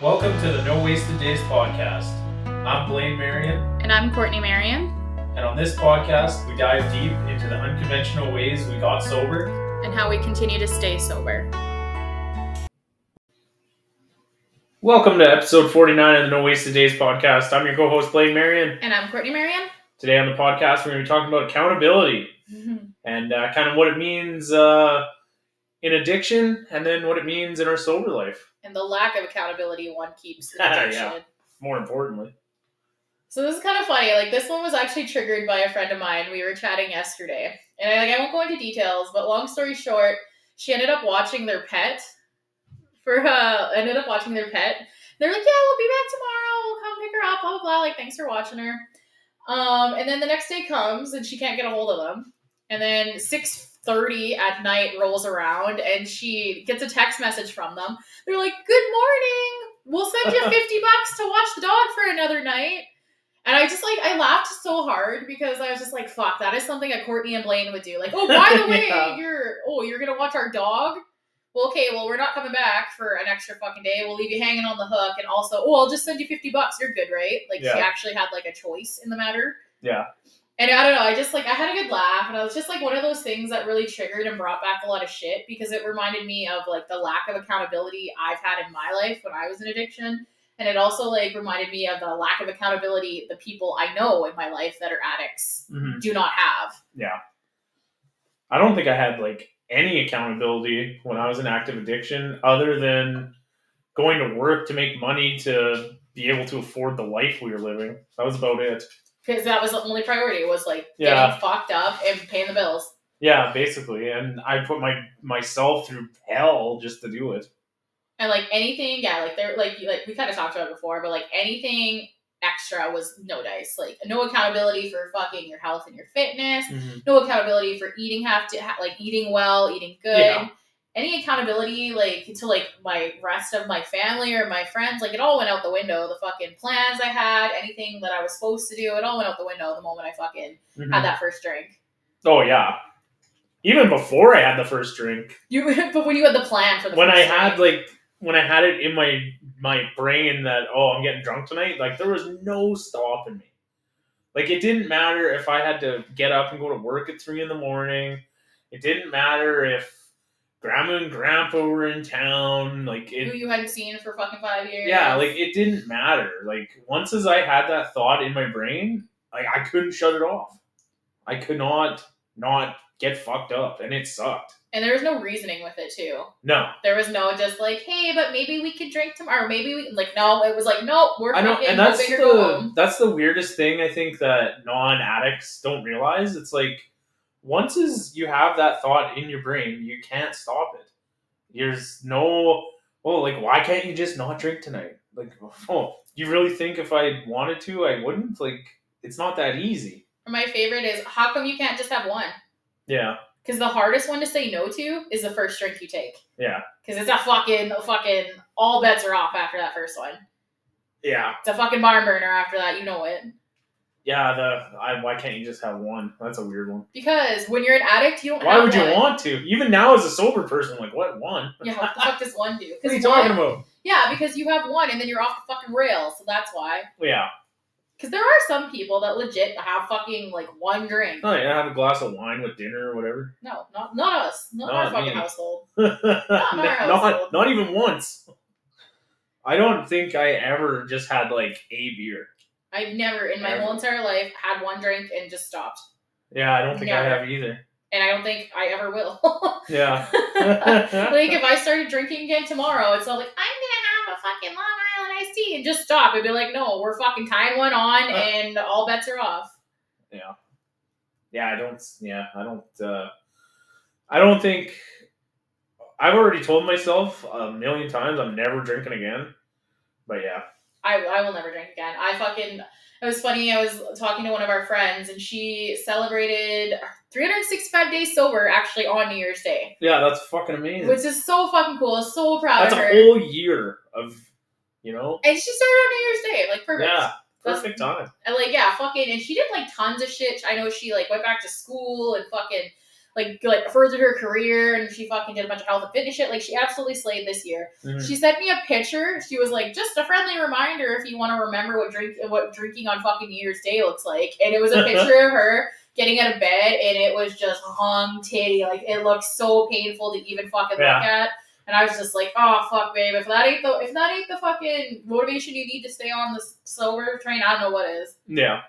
Welcome to the No Wasted Days podcast. I'm Blaine Marion, And I'm Courtney Marion. and on this podcast, we dive deep into the unconventional ways we got sober. and how we continue to stay sober. Welcome to episode 49 of the No Wasted Days podcast. I'm your co host, Blaine Marion. And I'm Courtney Marion. Today on the podcast, we're going to be talking about accountability and uh, kind of what it means uh, in addiction and then what it means in our sober life, and the lack of accountability one keeps in Yeah. more importantly. So this is kind of funny. Like this one was actually triggered by a friend of mine. We were chatting yesterday, and I, like I won't go into details, but long story short, she ended up watching their pet. For uh, ended up watching their pet. They're like, yeah, we'll be back tomorrow. We'll come pick her up. Blah blah blah. Like, thanks for watching her. Um, and then the next day comes, and she can't get a hold of them. And then six thirty at night rolls around, and she gets a text message from them. They're like, "Good morning. We'll send you fifty bucks to watch the dog for another night." And I just like I laughed so hard because I was just like, "Fuck, that is something that Courtney and Blaine would do." Like, "Oh, by the way, Yeah. you're oh, you're gonna watch our dog." Well, okay, well, we're not coming back for an extra fucking day. We'll leave you hanging on the hook, and also, oh, I'll just send you fifty bucks. You're good, right? Like she actually had like a choice in the matter. Yeah. And I don't know, I just like I had a good laugh, and I was just like one of those things that really triggered and brought back a lot of shit because it reminded me of like the lack of accountability I've had in my life when I was in addiction, and it also like reminded me of the lack of accountability the people I know in my life that are addicts Mhm. do not have. Yeah. I don't think I had like any accountability when I was in active addiction other than going to work to make money to be able to afford the life we were living. That was about it. Because that was the only priority was like Yeah. getting fucked up and paying the bills. Yeah, basically. And I put my myself through hell just to do it. And like anything, yeah, like there, like you- like we kind of talked about it before, but like anything extra was no dice. Like no accountability for fucking your health and your fitness. Mm-hmm. No accountability for eating have to ha- like eating well, eating good. Yeah. Any accountability like to like my rest of my family or my friends, like it all went out the window. The fucking plans I had, anything that I was supposed to do, it all went out the window the moment I fucking Mhm. had that first drink. Oh yeah. Even before I had the first drink. You, but when you had the plan for the when I first had like when I had it in my my brain that oh I'm getting drunk tonight, like there was no stopping me. Like it didn't matter if I had to get up and go to work at three in the morning. It didn't matter if grandma and grandpa were in town. Like who you hadn't seen for fucking five years. yeah, like it didn't matter. Like once as I had that thought in my brain, like I couldn't shut it off. I could not not get fucked up and it sucked. and there was no reasoning with it too. No. There was no just like, hey, but maybe we could drink tomorrow. Maybe we like no. It was like no, we're I know, fucking and that's big or go the home. that's the weirdest thing I think that non addicts don't realize. It's like once as you have that thought in your brain, you can't stop it. There's no well, like why can't you just not drink tonight? Like, oh, you really think if I wanted to, I wouldn't? Like, it's not that easy. My favorite is how come you can't just have one? Yeah, Because the hardest one to say no to is the first drink you take. yeah, Because it's a fucking fucking all bets are off after that first one. yeah, It's a fucking barn burner after that. You know it. Yeah. The I, why can't you just have one? That's a weird one. Because when you're an addict, you don't. Why would you want to? Even now, as a sober person, like what one? Yeah, what the fuck does one do? What are you talking one- about? Yeah, because you have one and then you're off the fucking rails. So that's why. Yeah. Because there are some people that legit have fucking like one drink. Oh yeah, have a glass of wine with dinner or whatever. No, not not us. Not, our fucking me. household. not, our household. not even once. I don't think I ever just had like a beer. I've never in my whole entire life had one drink and just stopped. Yeah, I don't think I Never. have either. And I don't think I ever will. Yeah. like if I started drinking again tomorrow, it's not like I'm gonna have a fucking Long Island iced tea and just stop. I'd be like, no, we're fucking tying one on Uh. and all bets are off. Yeah. Yeah, I don't. Yeah, I don't. uh I don't think. I've already told myself a million times I'm never drinking again. But yeah, I, I will never drink again. I fucking. It was funny. I was talking to one of our friends, and she celebrated 365 days sober actually on New Year's Day, yeah, that's fucking amazing. which is so fucking cool. So proud That's of a whole year of, you know. and she started on New Year's Day, like perfect. Yeah, That's- perfect time. And like, yeah, fucking, and she did like tons of shit. I know she like went back to school and fucking like like furthered her career and she fucking did a bunch of health and fitness shit. Like she absolutely slayed this year. Mhm. She sent me a picture. She was like, just a friendly reminder if you want to remember what drink what drinking on fucking New Year's Day looks like. And it was a picture of her getting out of bed and it was just hung titty. Like it looked so painful to even fucking Yeah. look at. And I was just like, oh fuck, babe. If that ain't the if that ain't the fucking motivation you need to stay on the sober train, I don't know what is. Yeah.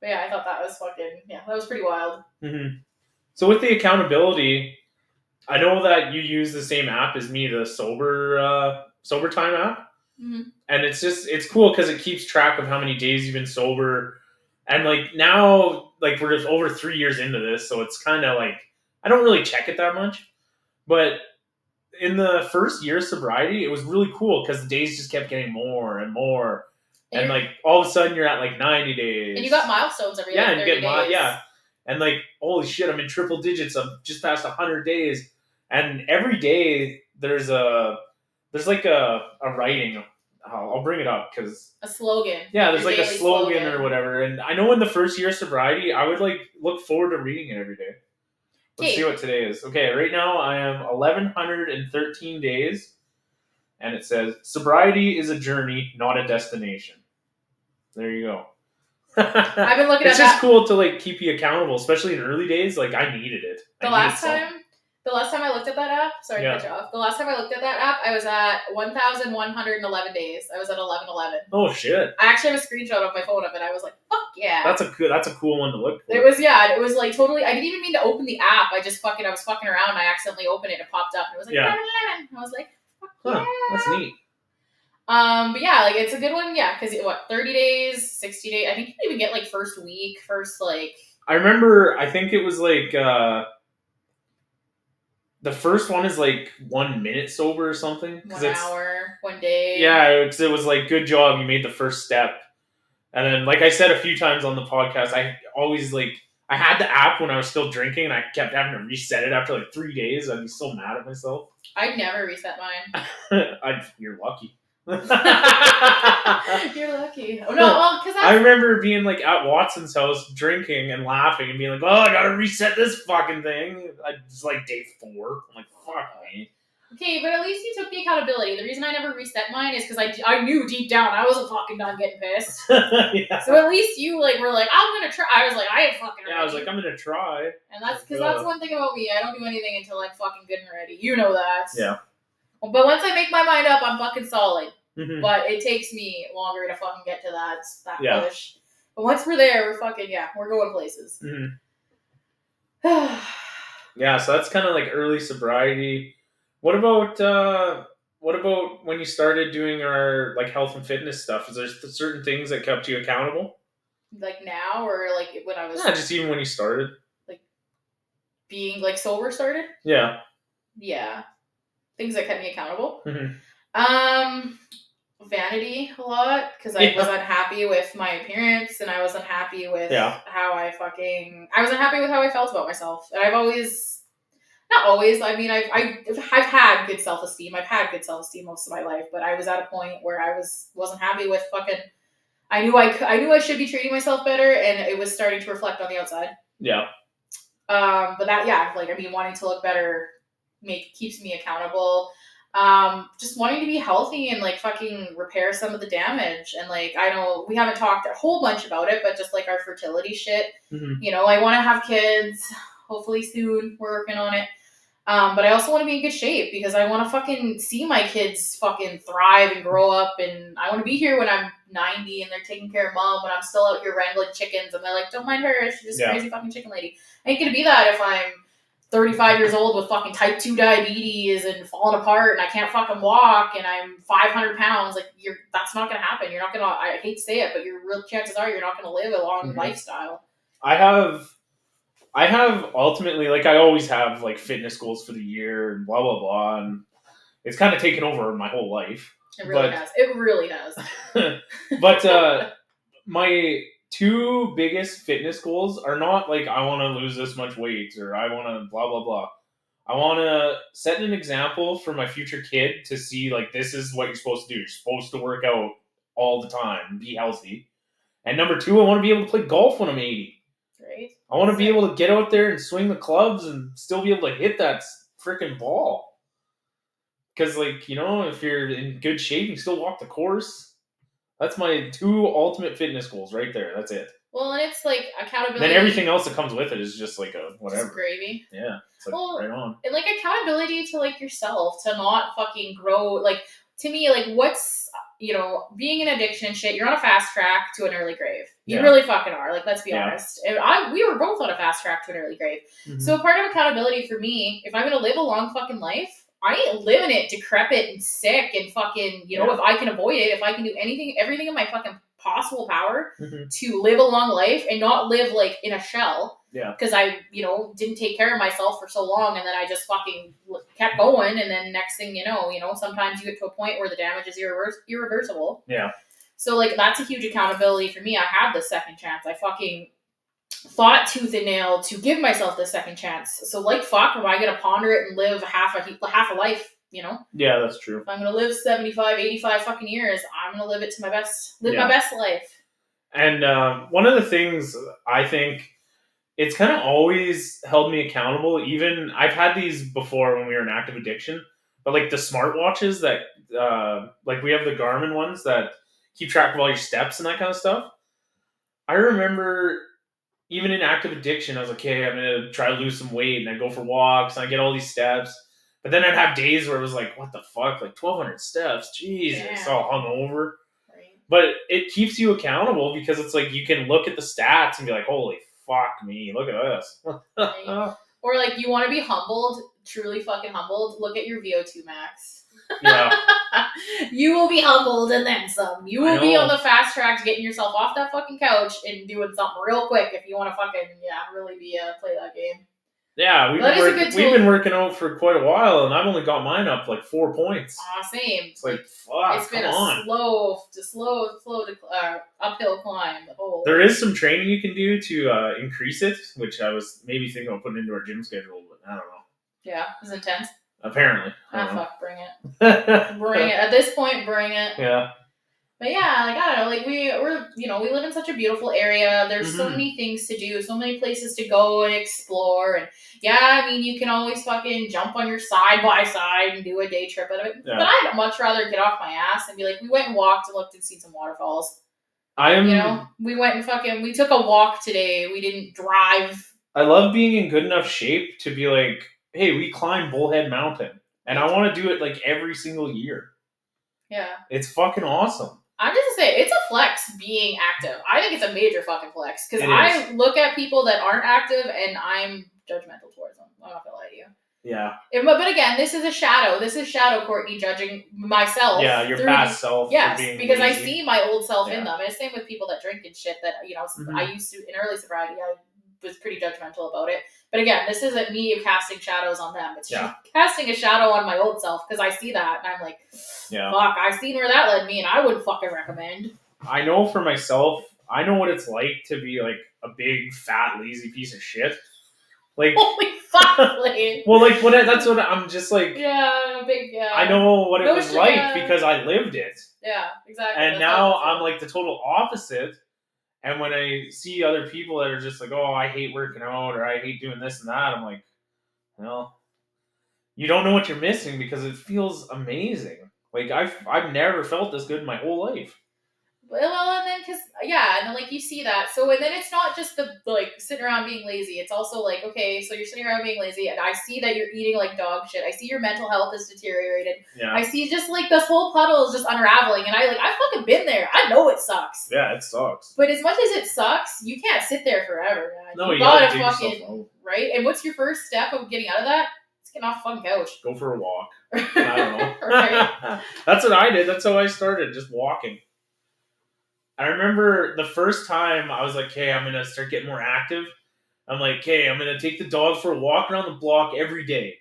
But yeah, I thought that was fucking yeah, that was pretty wild. hmm So with the accountability, I know that you use the same app as me, the sober uh, sober time app, Mhm. and it's just it's cool because it keeps track of how many days you've been sober, and like now like we're just over three years into this, so it's kind of like I don't really check it that much, but in the first year of sobriety, it was really cool because the days just kept getting more and more, And, and like all of a sudden you're at like ninety days, and you got milestones every yeah, like, and you get days. yeah, and like holy shit, I'm in triple digits. I'm just past hundred days, and every day there's a there's like a a writing. I'll, I'll bring it up because A slogan. yeah, there's like a daily slogan, or whatever. And I know in the first year of sobriety, I would like look forward to reading it every day. Let's see what today is. Okay, right now I am 1113 days, and it says sobriety is a journey, not a destination. There you go. I've been looking at it. it's at just that cool to like keep you accountable, especially in early days. Like I needed it. The needed last time the last time I looked at that app, sorry Yeah. to cut you off. The last time I looked at that app, I was at one thousand one hundred and eleven days. I was at eleven eleven. Oh shit, I actually have a screenshot of my phone of it. I was like, fuck yeah. that's a good. That's a cool one to look for. it was yeah, it was like totally I didn't even mean to open the app. I just fucking I was fucking around and I accidentally opened it and it popped up and it was like Yeah. 11, 11. I was like, fuck Huh, yeah. that's neat. Um, but yeah, like it's a good one, yeah, because what, 30 days, 60 days, I think you can even get like first week, first like I remember. I think it was like uh the first one is like one minute sober or something. one it's- hour, one day. Yeah, because it was like good job, you made the first step. And then, like I said a few times on the podcast, I always like I had the app when I was still drinking, and I kept having to reset it after like three days. I'd be so mad at myself. I'd never reset mine. I, you're lucky. You're lucky. No, well, because I remember being like at Watson's house drinking and laughing and being like, "Oh, I gotta reset this fucking thing." It's like day four. I'm like, "Fuck me." okay, but at least you took the accountability. The reason I never reset mine is because I, I knew deep down I wasn't fucking done getting pissed. yeah. So at least you like were like, I'm gonna try. I was like, I ain't fucking. yeah, I was ready. like, I'm gonna try. and that's because that's uh, one thing about me. I don't do anything until I'm fucking good and ready. You know that. Yeah. But once I make my mind up, I'm fucking solid. Mhm. but it takes me longer to fucking get to that that Yeah. push. But once we're there, we're fucking yeah, we're going places. Mhm. Yeah, so that's kind of like early sobriety. What about uh what about when you started doing our like health and fitness stuff? Is there certain things that kept you accountable? like now or like when I was Yeah, just even when you started. Like being like sober started. Yeah. Yeah, things that kept me accountable. Mhm. Um, vanity a lot because I Yeah. was unhappy with my appearance and I was unhappy with Yeah. how I fucking I was unhappy with how I felt about myself. And I've always not always, I mean I've I've, I've had good self esteem. I've had good self esteem most of my life, but I was at a point where I was wasn't happy with fucking I knew I, I knew I should be treating myself better and it was starting to reflect on the outside. Yeah. Um, but that yeah, like I mean, wanting to look better make keeps me accountable. Um, just wanting to be healthy and like fucking repair some of the damage. And like I know we haven't talked a whole bunch about it, but just like our fertility shit. Mhm. You know, I want to have kids. Hopefully soon. We're working on it. Um, but I also want to be in good shape because I want to fucking see my kids fucking thrive and grow up, and I want to be here when I'm 90 and they're taking care of mom when I'm still out here wrangling chickens, and they're like, "Don't mind her, she's just a Yeah. crazy fucking chicken lady." I ain't gonna be that if I'm 35 years old with fucking type 2 diabetes and falling apart and I can't fucking walk and I'm 500 pounds. Like, you're that's not gonna happen. You're not gonna. I hate to say it, but your real chances are you're not gonna live a long Mhm. lifestyle. I have I have ultimately like I always have like fitness goals for the year and blah blah blah and it's kind of taken over my whole life. It really But- has. It really has. but uh my two biggest fitness goals are not like I want to lose this much weight or I want to blah blah blah. I want to set an example for my future kid to see like this is what you're supposed to do. You're supposed to work out all the time, be healthy. And number two, I want to be able to play golf when I'm 80. Right? I I want to be able to get out there and swing the clubs and still be able to hit that freaking ball. Because, like, you know, if you're in good shape, you can still walk the course. That's my two ultimate fitness goals right there. That's it. Well, and it's like accountability. Then everything else that comes with it is just like a Just whatever. gravy. Yeah, it's like Well, right on. and like accountability to like yourself to not fucking grow like to me like what's you know being an addiction shit you're on a fast track to an early grave you Yeah. really fucking are like let's be Yeah. honest and i we were both on a fast track to an early grave Mm-hmm. so part of accountability for me if i'm gonna live a long fucking life I ain't living it decrepit and sick and fucking, you know, Yeah. if I can avoid it, if I can do anything, everything in my fucking possible power Mhm. to live a long life and not live like in a shell. Yeah. Because I, you know, didn't take care of myself for so long, and then I just fucking kept going, and then next thing you know, you know, sometimes you get to a point where the damage is irreverse- irreversible. Yeah. So like that's a huge accountability for me. I have the second chance. I fucking fought tooth and nail to give myself the second chance. So like fuck, am I gonna ponder it and live half a half a life? You know, Yeah, that's true. if I'm gonna live 75, 85 fucking years, I'm gonna live it to my best, live Yeah. my best life. And um, one of the things I think it's kind of always held me accountable. Even I've had these before when we were in active addiction, but like the smartwatches that, uh, like we have the Garmin ones that keep track of all your steps and that kind of stuff. I remember even in active addiction, I was like, hey, I'm gonna try to lose some weight, and I go for walks, and I get all these steps. But then I'd have days where it was like, what the fuck, like 1,200 steps, Jesus, Yeah. all hungover Right. but it keeps you accountable because it's like you can look at the stats and be like, "Holy fuck me, look at this." Right. Or like you want to be humbled, truly fucking humbled. Look at your VO2 max. Yeah, you will be humbled and then some. You will be on the fast track to getting yourself off that fucking couch and doing something real quick if you want to fucking yeah really be uh, play that game. yeah. We've That been, is a working, good we've been working out for quite a while, and I've only got mine up like four points. Aw, same. It's like, fuck, it's been a on. slow, just slow, slow to, uh, uphill climb. Whole. There is some training you can do to uh, increase it, which I was maybe thinking of putting into our gym schedule, but I don't know. yeah, it's intense. Apparently, I Ah, fuck, bring it, bring it. At this point, bring it. yeah, But yeah, like I don't know, like we we're you know we live in such a beautiful area. There's so Mhm. many things to do, so many places to go and explore. And yeah, I mean you can always fucking jump on your side by side and do a day trip out of it. Yeah. But I'd much rather get off my ass and be like, we went and walked and looked and seen some waterfalls. I am. You know, we went and fucking we took a walk today. We didn't drive. I love being in good enough shape to be like, hey, we climb Bullhead Mountain, and I want to do it like every single year. Yeah. It's fucking awesome. I'm just gonna say it's a flex being active. I think it's a major fucking flex because It I look at people that aren't active and I'm judgmental towards them. I'm not gonna lie to you. Yeah, And- But, but again, this is a shadow. This is shadow Courtney judging myself. yeah, your past self. Yes, being because I see my old self in them. And it's same with people that drink and shit. That you know, Mhm. I used to in early sobriety. I was pretty judgmental about it. But again, this isn't me casting shadows on them. It's Yeah. casting a shadow on my old self because I see that and I'm like, Yeah, fuck, I've seen where that led me, and I wouldn't fucking recommend. I know for myself. I know what it's like to be like a big fat lazy piece of shit. Like, Holy fuck, like, well, like what? I, that's what I'm just like. yeah, big yeah. I know what it No was shit, like yeah. because I lived it. Yeah, exactly. and That's now I'm like the total opposite. And when I see other people that are just like, "Oh, I hate working out," or "I hate doing this and that," I'm like, "Well, you don't know what you're missing because it feels amazing. Like I've I've never felt this good in my whole life." Well, and then because yeah, and then like you see that, so and then it's not just the like sitting around being lazy. It's also like okay, so you're sitting around being lazy, and I see that you're eating like dog shit. I see your mental health is deteriorated. Yeah, I see just like this whole puddle is just unraveling, and I like I've fucking been there. I know it sucks, yeah, it sucks. but as much as it sucks, you can't sit there forever, man. No, you, you gotta gotta fucking right. And what's your first step of getting out of that? It's getting off the fucking couch. Go for a walk. I don't know. right. That's what I did. That's how I started, just walking. I remember the first time I was like, "Hey, I'm gonna start getting more active." I'm like, "Hey, I'm gonna take the dog for a walk around the block every day,"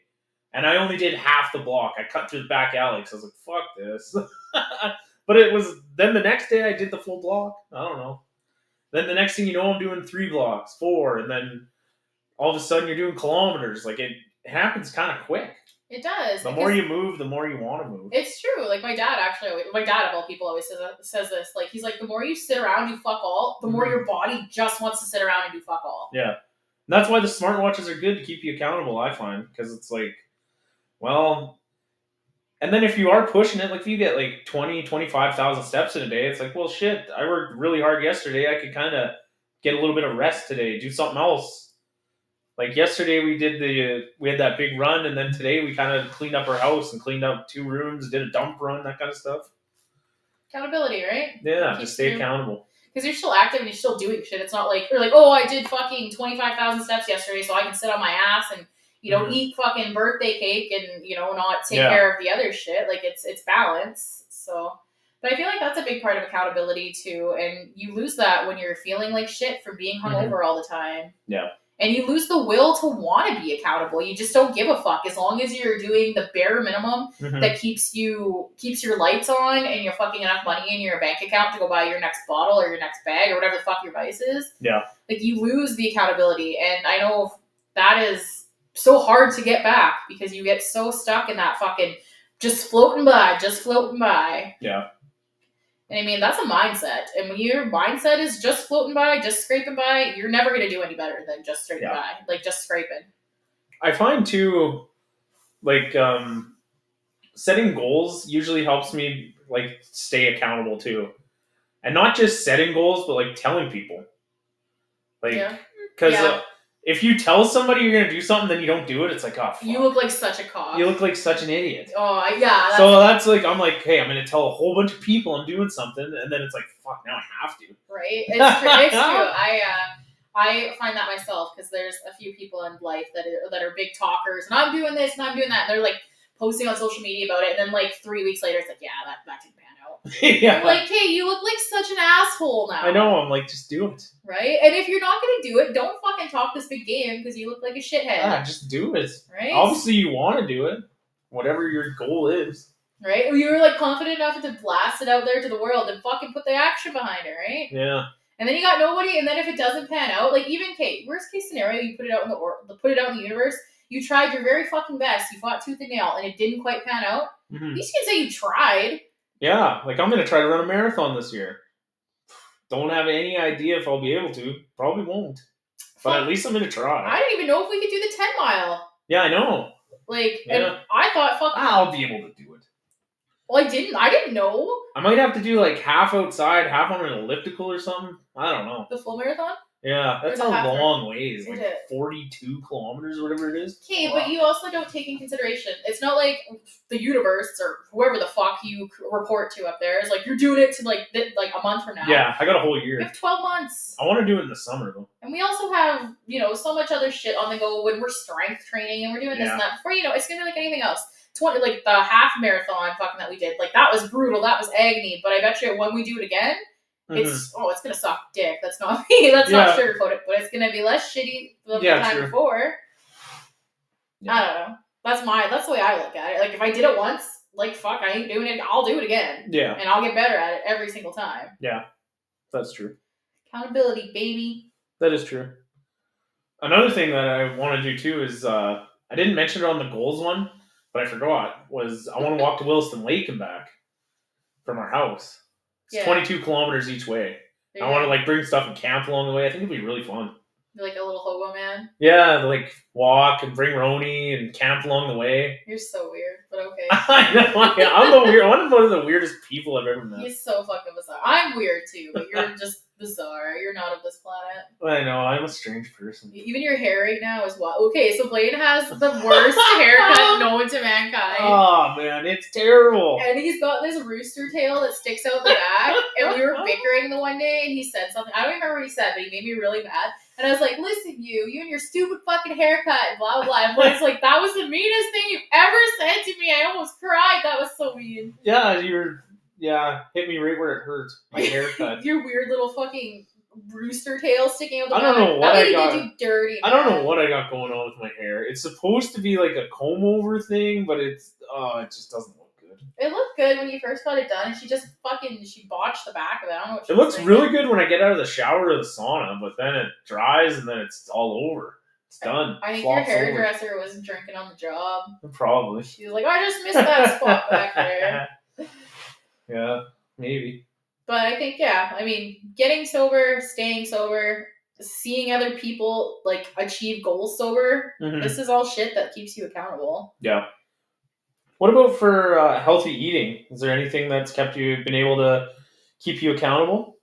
and I only did half the block. I cut through the back alley because I was like, "Fuck this." but it was then the next day I did the full block. I don't know. Then the next thing you know, I'm doing three blocks, four, and then all of a sudden you're doing kilometers. Like it happens kind of quick. It does. The more you move, the more you want to move. It's true. Like my dad actually, always, my dad of all people always says says this. Like he's like, the more you sit around, you fuck all. The more Mhm. your body just wants to sit around and do fuck all. Yeah. that's why the smartwatches are good to keep you accountable. I find because it's like, well, and then if you are pushing it, like if you get like 20, 25,000 steps in a day, it's like, well, shit, I worked really hard yesterday. I could kind of get a little bit of rest today, do something else. Like yesterday, we did the we had that big run, and then today we kind of cleaned up our house and cleaned up two rooms, did a dump run, that kind of stuff. Accountability, right? Yeah, just stay accountable. Because you're still active and you're still doing shit. It's not like you're like, oh, I did fucking twenty five thousand steps yesterday, so I can sit on my ass and you know Mhm. eat fucking birthday cake and you know not take Yeah. care of the other shit. Like it's it's balance. So, but I feel like that's a big part of accountability too, and you lose that when you're feeling like shit from being hungover all the time. Mm-hmm. Yeah. And you lose the will to want to be accountable. You just don't give a fuck as long as you're doing the bare minimum Mhm. that keeps you keeps your lights on and you're fucking enough money in your bank account to go buy your next bottle or your next bag or whatever the fuck your vice is. Yeah. Like you lose the accountability and I know that is so hard to get back because you get so stuck in that fucking just floating by, just floating by. Yeah. And I mean that's a mindset. And when your mindset is just floating by, just scraping by, you're never gonna do any better than just scraping Yeah. by. Like just scraping. I find too, like um, setting goals usually helps me like stay accountable too, and not just setting goals, but like telling people. Like, yeah. because Yeah. uh, if you tell somebody you're gonna do something, then you don't do it. It's like, oh, fuck. You look like such a cock. You look like such an idiot. Oh yeah. That's, So that's like, I'm like, hey, I'm gonna tell a whole bunch of people I'm doing something, and then it's like, fuck, now I have to. right? It's true. It's true. I uh, I find that myself because there's a few people in life that are, that are big talkers, and I'm doing this and I'm doing that, and they're like posting on social media about it, and then like three weeks later, it's like, yeah, that that didn't. yeah. I'm like, hey, you look like such an asshole now. I know. I'm like, just do it. right? And if you're not gonna do it, don't fucking talk this big game because you look like a shithead, Yeah, just do it. right? Obviously, you want to do it, whatever your goal is. Right? You were like confident enough to blast it out there to the world and fucking put the action behind it, right? Yeah. And then you got nobody, and then if it doesn't pan out, like even Kate, worst case scenario, you put it out in the or put it out in the universe. You tried your very fucking best. You fought tooth and nail, and it didn't quite pan out. At Mhm. least you can say you tried. Yeah, like I'm gonna try to run a marathon this year. Don't have any idea if I'll be able to. Probably won't. But at least I'm gonna try. I didn't even know if we could do the ten mile. Yeah, I know. Like, Yeah. and I thought, fuck. I'll be able to do it. Well, I didn't. I didn't know I might have to do like half outside, half on an elliptical or something. I don't know. the full marathon. Yeah, that's a half long ways. Like it? 42 kilometers or whatever it is. Okay, Wow. but you also don't take in consideration. It's not like the universe or whoever the fuck you report to up there is like you're doing it to like th- like a month from now. Yeah, I got a whole We year. have twelve months. I want to do it in the summer though. And we also have, you know, so much other shit on the go when we're strength training and we're doing this and that. Before you know, it's gonna be like anything else. Twenty, like the half marathon fucking that we did, like that was brutal. That was agony. But I bet you when we do it again, it's oh, it's gonna suck dick. That's not me. Let's not Mm-hmm. Sugarcoat it. But it's gonna be less shitty than Yeah, the time true. before. Yeah. I don't know. That's my. That's the way I look at it. Like if I did it once, like fuck, I ain't doing it. I'll do it again, yeah, and I'll get better at it every single time. Yeah, that's true. Accountability, baby. That is true. Another thing that I want to do too is uh, I didn't mention it on the goals one, but I forgot was I want to walk to Williston Lake and back from our house. It's Yeah. 22 kilometers each way. I want to like bring stuff and camp along the way. I think it'd be really fun. Like a little hobo man. Yeah, like walk and bring Roni and camp along the way. You're so weird, but okay. I know. I'm the weird. One of one of the weirdest people I've ever met. He's so fucking bizarre. I'm weird too, but you're just bizarre. You're not of this planet. I know. I'm a strange person. Even your hair right now is what? Okay, so Blaine has the worst haircut known to mankind. Oh man, it's terrible. And he's got this rooster tail that sticks out the back. And we were bickering the one day, and he said something. I don't even remember what he said, but he made me really mad. And I was like, "Listen, you, you and your stupid fucking haircut, and blah blah blah." And Blaine's like, "That was the meanest thing you've ever said to me. I almost cried. That was so mean." Yeah, you're. Yeah, hit me right where it hurts. My haircut. your weird little fucking rooster tail sticking out the I back. don't know what I got. you dirty. I don't know what I got going on with my hair. It's supposed to be like a comb over thing, but it's oh, it just doesn't. It looked good when you first got it done, and she just fucking she botched the back of it. I don't know what she It looks really good when I get out of the shower or the sauna, but then it dries and then it's all over. It's done. I think your Flops over. hairdresser was drinking on the job. Probably. She's like, I just missed that spot back there. yeah, maybe. But I think, yeah, I mean, getting sober, staying sober, seeing other people like achieve goals sober. Mhm. This is all shit that keeps you accountable. Yeah. What about for uh, healthy eating? Is there anything that's kept you been able to keep you accountable?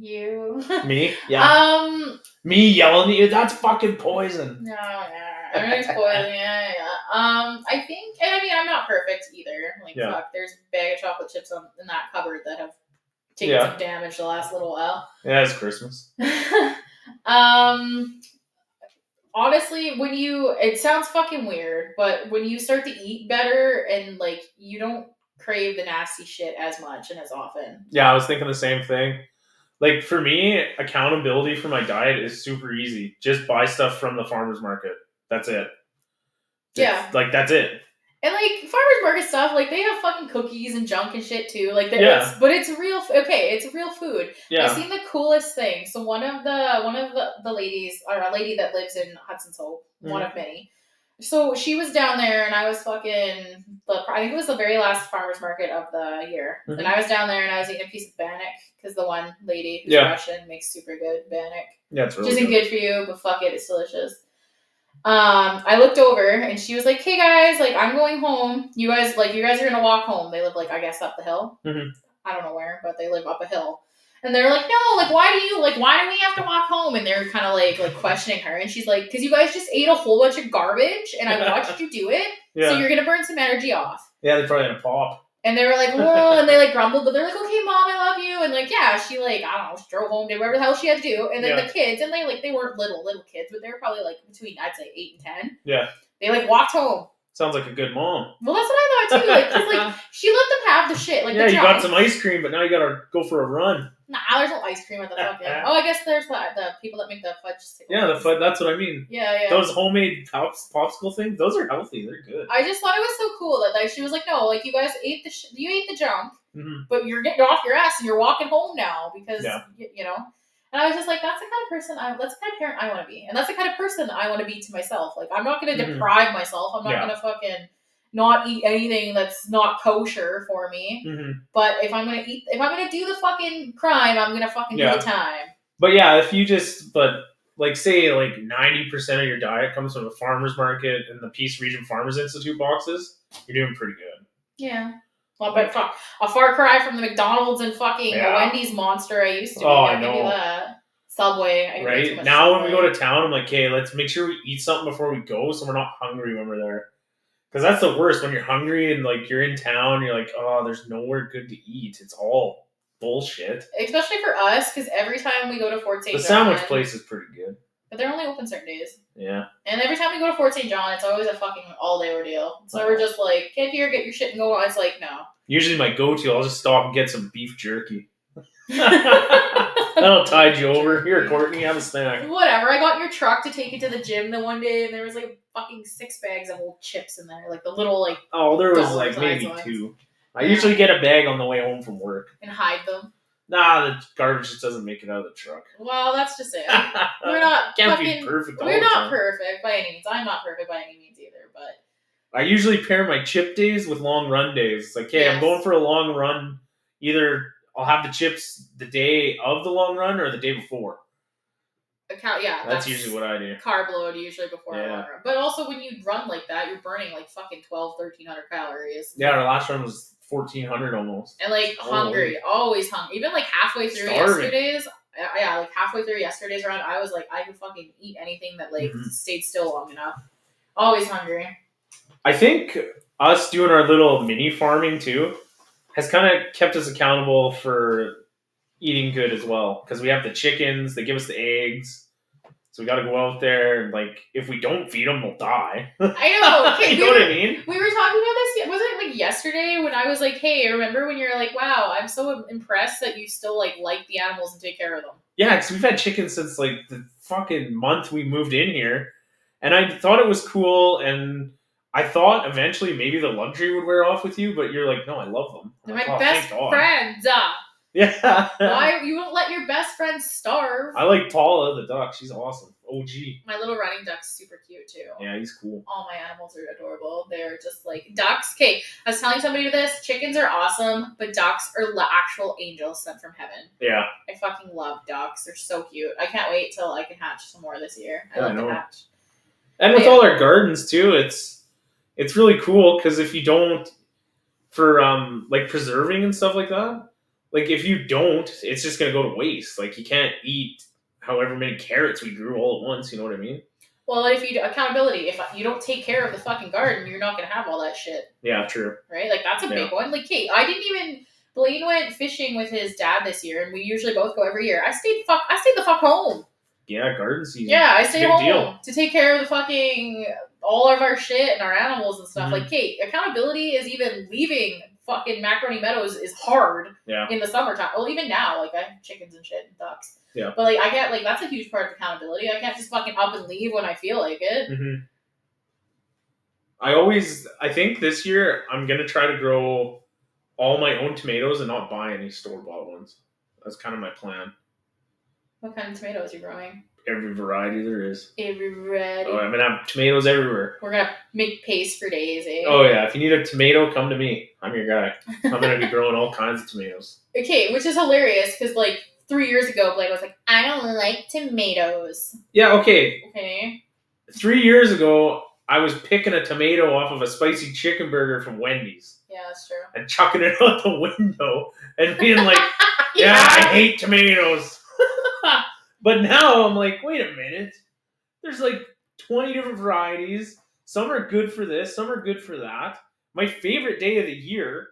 You. Me? Yeah. Um. Me yelling at you, that's fucking poison. No, no, I'm really spoiling yeah, yeah. Um, I think, and I mean, I'm not perfect either. Like, Yeah. fuck, there's a bag of chocolate chips on, in that cupboard that have taken Yeah. some damage the last little while. Yeah, it's Christmas. um, honestly, when you, it sounds fucking weird, but when you start to eat better and like you don't crave the nasty shit as much and as often. Yeah, I was thinking the same thing. Like for me, accountability for my diet is super easy. Just buy stuff from the farmers market. That's it. Yeah. Like that's it. And like farmers market stuff, like they have fucking cookies and junk and shit too. Like, that Yeah. it's, but it's real. Okay, it's real food. Yeah. I Yeah. seen the coolest thing. So one of the one of the, the ladies, or a lady that lives in Hudson's Hope, one of many. So she was down there, and I was fucking. The, I think it was the very last farmers market of the year, Mhm. and I was down there, and I was eating a piece of bannock because the one lady who's Yeah. Russian makes super good bannock. Yeah, it's Which isn't good. good for you, but fuck it, it's delicious. Um, I looked over and she was like, "Hey guys, like I'm going home. You guys, like you guys are gonna walk home. They live like I guess up the hill. Mhm. I don't know where, but they live up a hill." And they're like, "No, like why do you like why do we have to walk home?" And they're kind of like like questioning her, and she's like, "Cause you guys just ate a whole bunch of garbage, and I watched you do it, Yeah. so you're gonna burn some energy off." yeah, they probably had a pop. And they were like, whoa, and they like grumbled, but they're like, okay, mom, I love you. And like, yeah, she like, I don't know, she drove home, did whatever the hell she had to do. And then Yeah. the kids, and they like, they weren't little, little kids, but they were probably like between, I'd say, eight and 10. Yeah. They like walked home. Sounds like a good mom. Well, that's what I thought too. Like, 'cause, like she let them have the shit. Like, yeah, you got some ice cream, but now you gotta go for a run. Nah, there's no ice cream at the fucking. oh, I guess there's the, the people that make the fudge. Yeah, the fudge. that's what I mean. Yeah, yeah. Those homemade pops, popsicle things, those are healthy. They're good. I just thought it was so cool that like she was like, no, like you guys ate the sh- you ate the junk, Mhm. but you're getting off your ass and you're walking home now because Yeah. y- you know. And I was just like, that's the kind of person I that's the kind of parent I want to be, and that's the kind of person I want to be to myself. Like I'm not going to Mhm. deprive myself. I'm not Yeah. going to fucking not eat anything that's not kosher for me. hmm But if I'm gonna eat, if I'm gonna do the fucking crime, I'm gonna fucking Yeah. do the time. But yeah, if you just but like say like ninety percent of your diet comes from the farmers market and the Peace Region Farmers Institute boxes, you're doing pretty good. Yeah. Well, but fuck, a far cry from the McDonald's and fucking Yeah. Wendy's monster I used to. Oh, be. I know. that. Subway. I eat way too Right now, when we go to town, I'm like, okay, let's make sure we eat something before we go, so we're not hungry when we're there. Because that's the worst when you're hungry and like you're in town, you're like, oh, there's nowhere good to eat. It's all bullshit. especially for us, because every time we go to Fort St. The sandwich place is pretty good. But they're only open certain days. Yeah. And every time we go to Fort St. John, it's always a fucking all day ordeal. So we're just like, get here, get your shit, and go. It's like, no. Usually my go-to, I'll just stop and get some beef jerky. That'll tide you over. Here, Courtney, have a snack. Whatever. I got your truck to take you to the gym the one day, and there was like fucking six bags of old chips in there, like the little like, Oh, there was like maybe ones. two. I Yeah. usually get a bag on the way home from work. and hide them. Nah, the garbage just doesn't make it out of the truck. Well, that's just it. We're not Can't fucking. be perfect We're not time. perfect by any means. I'm not perfect by any means either, but I usually pair my chip days with long run days. It's like, hey, I'm going for a long run. Either I'll have the chips the day of the long run or the day before. Account. Yeah, That's, usually what I do. carb load usually before a Yeah. long run. But also when you run like that, you're burning like fucking 12, 1300 calories. Yeah, our last run was 1400 almost. And like Oh. hungry, always hungry. Even like halfway through Starving. yesterday's, yeah, like halfway through yesterday's run, I was like, I could fucking eat anything that like Mhm. stayed still long enough. Always hungry. I think us doing our little mini farming too has kind of kept us accountable for eating good as well because we have the chickens, they give us the eggs. So we got to go out there and like if we don't feed them, they'll die. I know. Okay, you we know what I mean? We were talking about this. Wasn't it like yesterday when I was like, "Hey, remember when you're like, wow, I'm so impressed that you still like like the animals and take care of them." Yeah, because we've had chickens since like the fucking month we moved in here, and I thought it was cool, and I thought eventually maybe the luxury would wear off with you, but you're like, no, I love them. They're like, my "Oh, best thank God." friends. Uh. Yeah. why you won't let your best friend starve? I like Paula the duck. She's awesome. OG. My little running duck's super cute too. Yeah, he's cool. All my animals are adorable. They're just like ducks. Okay, I was telling somebody this. Chickens are awesome, but ducks are la- actual angels sent from heaven. Yeah, I fucking love ducks. They're so cute. I can't wait till I can hatch some more this year. I Yeah, I love to hatch. and with Yeah. all our gardens too, it's it's really cool because if you don't for um like preserving and stuff like that, like if you don't, it's just gonna go to waste. Like you can't eat however many carrots we grew all at once. You know what I mean? Well, if you do accountability, if you don't take care of the fucking garden, you're not gonna have all that shit, Yeah, true. right? Like that's a big one. Like, Kate, I didn't even. Blaine went fishing with his dad this year, and we usually both go every year. I stayed fuck. I stayed the fuck home. Yeah, garden season. Yeah, I stay Big home deal. to take care of the fucking all of our shit and our animals and stuff. Mhm. Like, Kate, accountability is even leaving fucking Macaroni Meadows is hard Yeah. in the summertime. Well, even now, like I have chickens and shit and ducks. Yeah. But like I can't like that's a huge part of accountability. I can't just fucking up and leave when I feel like it. hmm I always, I think this year I'm gonna try to grow all my own tomatoes and not buy any store bought ones. That's kind of my plan. What kind of tomatoes are you growing? Every variety there is. Everybody. Oh, I'm gonna have tomatoes everywhere. We're gonna make paste for days, eh? Oh yeah, if you need a tomato, come to me. I'm your guy. I'm gonna be growing all kinds of tomatoes. Okay, which is hilarious because like three years ago, Blake was like, I don't like tomatoes. Yeah, okay. Okay. Three years ago, I was picking a tomato off of a spicy chicken burger from Wendy's Yeah, that's true. and chucking it out the window and being like, "Yeah, I hate tomatoes." But now I'm like, wait a minute. There's like 20 different varieties. Some are good for this, some are good for that. My favorite day of the year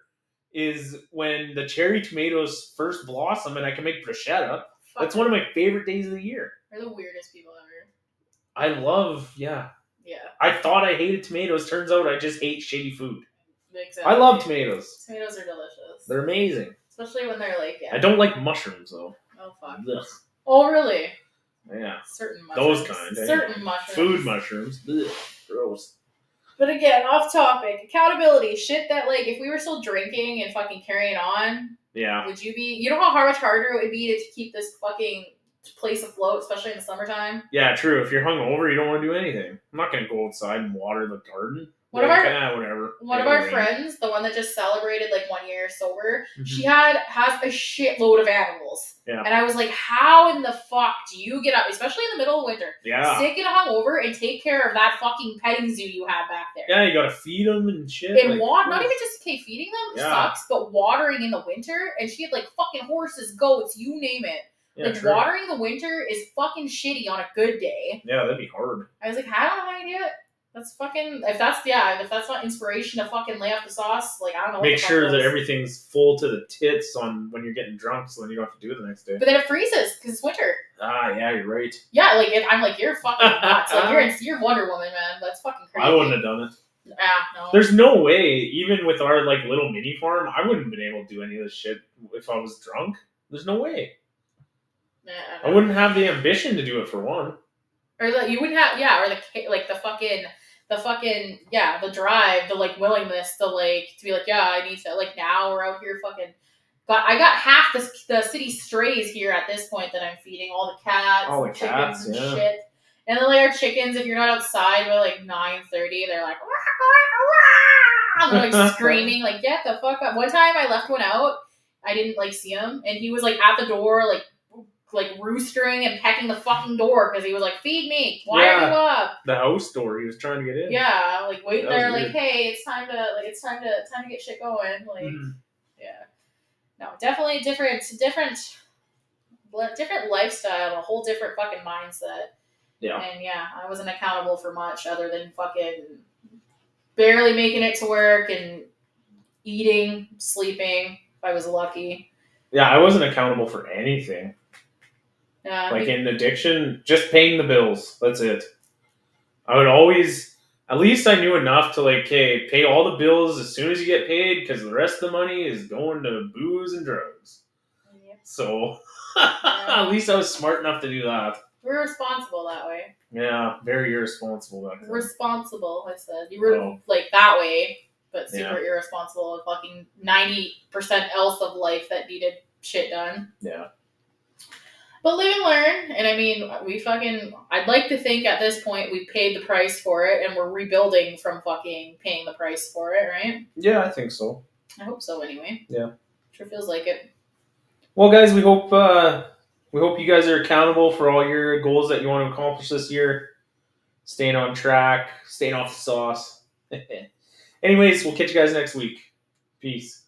is when the cherry tomatoes first blossom and I can make bruschetta. That's one of my favorite days of the year. We're the weirdest people ever. I love, yeah. Yeah, I thought I hated tomatoes. Turns out I just hate shitty food. exactly. I love tomatoes. Tomatoes are delicious. They're amazing. Especially when they're like, yeah. I don't like mushrooms though. Oh fuck. Ugh. Oh really? Yeah. Certain Those mushrooms. kind, eh? Certain mushrooms. Food mushrooms. Ugh. Gross. But again, off topic. Accountability. Shit that like if we were still drinking and fucking carrying on, Yeah. would you be you know how much harder it would be to keep this fucking place afloat, especially in the summertime? Yeah, true. If you're hungover, you don't want to do anything. I'm not gonna go outside and water the garden. One of our- ah, whatever. One of our friends, the one that just celebrated like one year sober, Mhm. she had has a shitload of animals. Yeah. And I was like, how in the fuck do you get up, especially in the middle of winter, Yeah. sick and hungover, and take care of that fucking petting zoo you have back there? Yeah, you gotta feed them and shit. And like, water, not even just okay, feeding them Yeah. sucks, but watering in the winter, and she had like fucking horses, goats, you name it. Yeah, like true. watering the winter is fucking shitty on a good day. Yeah, that'd be hard. I was like, I don't know how you do it. That's fucking if that's yeah, if that's not inspiration to fucking lay off the sauce, like I don't know. Make sure that everything's full to the tits on when you're getting drunk, so then you don't have to do it the next day. But then it freezes because it's winter. Ah, yeah, you're right. Yeah, like if I'm like you're fucking nuts. Like you're you're Wonder Woman, man. That's fucking crazy. I wouldn't have done it. Ah, no. There's no way, even with our like little mini farm, I wouldn't have been able to do any of this shit if I was drunk. There's no way. Nah, I wouldn't have the ambition to do it for one. Or like you wouldn't have yeah, or the like the fucking the fucking yeah, the drive, the like willingness to like to be like yeah, I need to like now we're out here fucking. But I got half the the city strays here at this point that I'm feeding all the cats, All the and chickens cats, and yeah. shit. And then like our chickens, if you're not outside by like nine thirty, they're like "Wah, wah, wah," they're like screaming like get the fuck up. One time I left one out, I didn't like see him, and he was like at the door like like roostering and pecking the fucking door because he was like, "Feed me! Why are you up?" The house door, he was trying to get in. Yeah, like wait That there, like, weird. "Hey, it's time to like it's time to time to get shit going." Like, Mhm. yeah, no, definitely different, different, different lifestyle, a whole different fucking mindset. Yeah. And yeah, I wasn't accountable for much other than fucking barely making it to work and eating, sleeping. If I was lucky. Yeah, I wasn't accountable for anything. Yeah, Like we- in addiction, just paying the bills. That's it. I would always, at least I knew enough to like, hey, pay all the bills as soon as you get paid because the rest of the money is going to booze and drugs. Yep. So at least I was smart enough to do that. we're responsible that way. Yeah, very irresponsible back then. Responsible, I said. You were Oh. like that way, but Yeah. super irresponsible with fucking ninety percent else of life that needed shit done. Yeah. But live and learn. And I mean, we fucking. I'd like to think at this point we paid the price for it and we're rebuilding from fucking paying the price for it, right? Yeah, I think so. I hope so anyway. Yeah. Sure feels like it. Well, guys, we hope uh, we hope you guys are accountable for all your goals that you want to accomplish this year. Staying on track, staying off the sauce. Anyways, we'll catch you guys next week. Peace.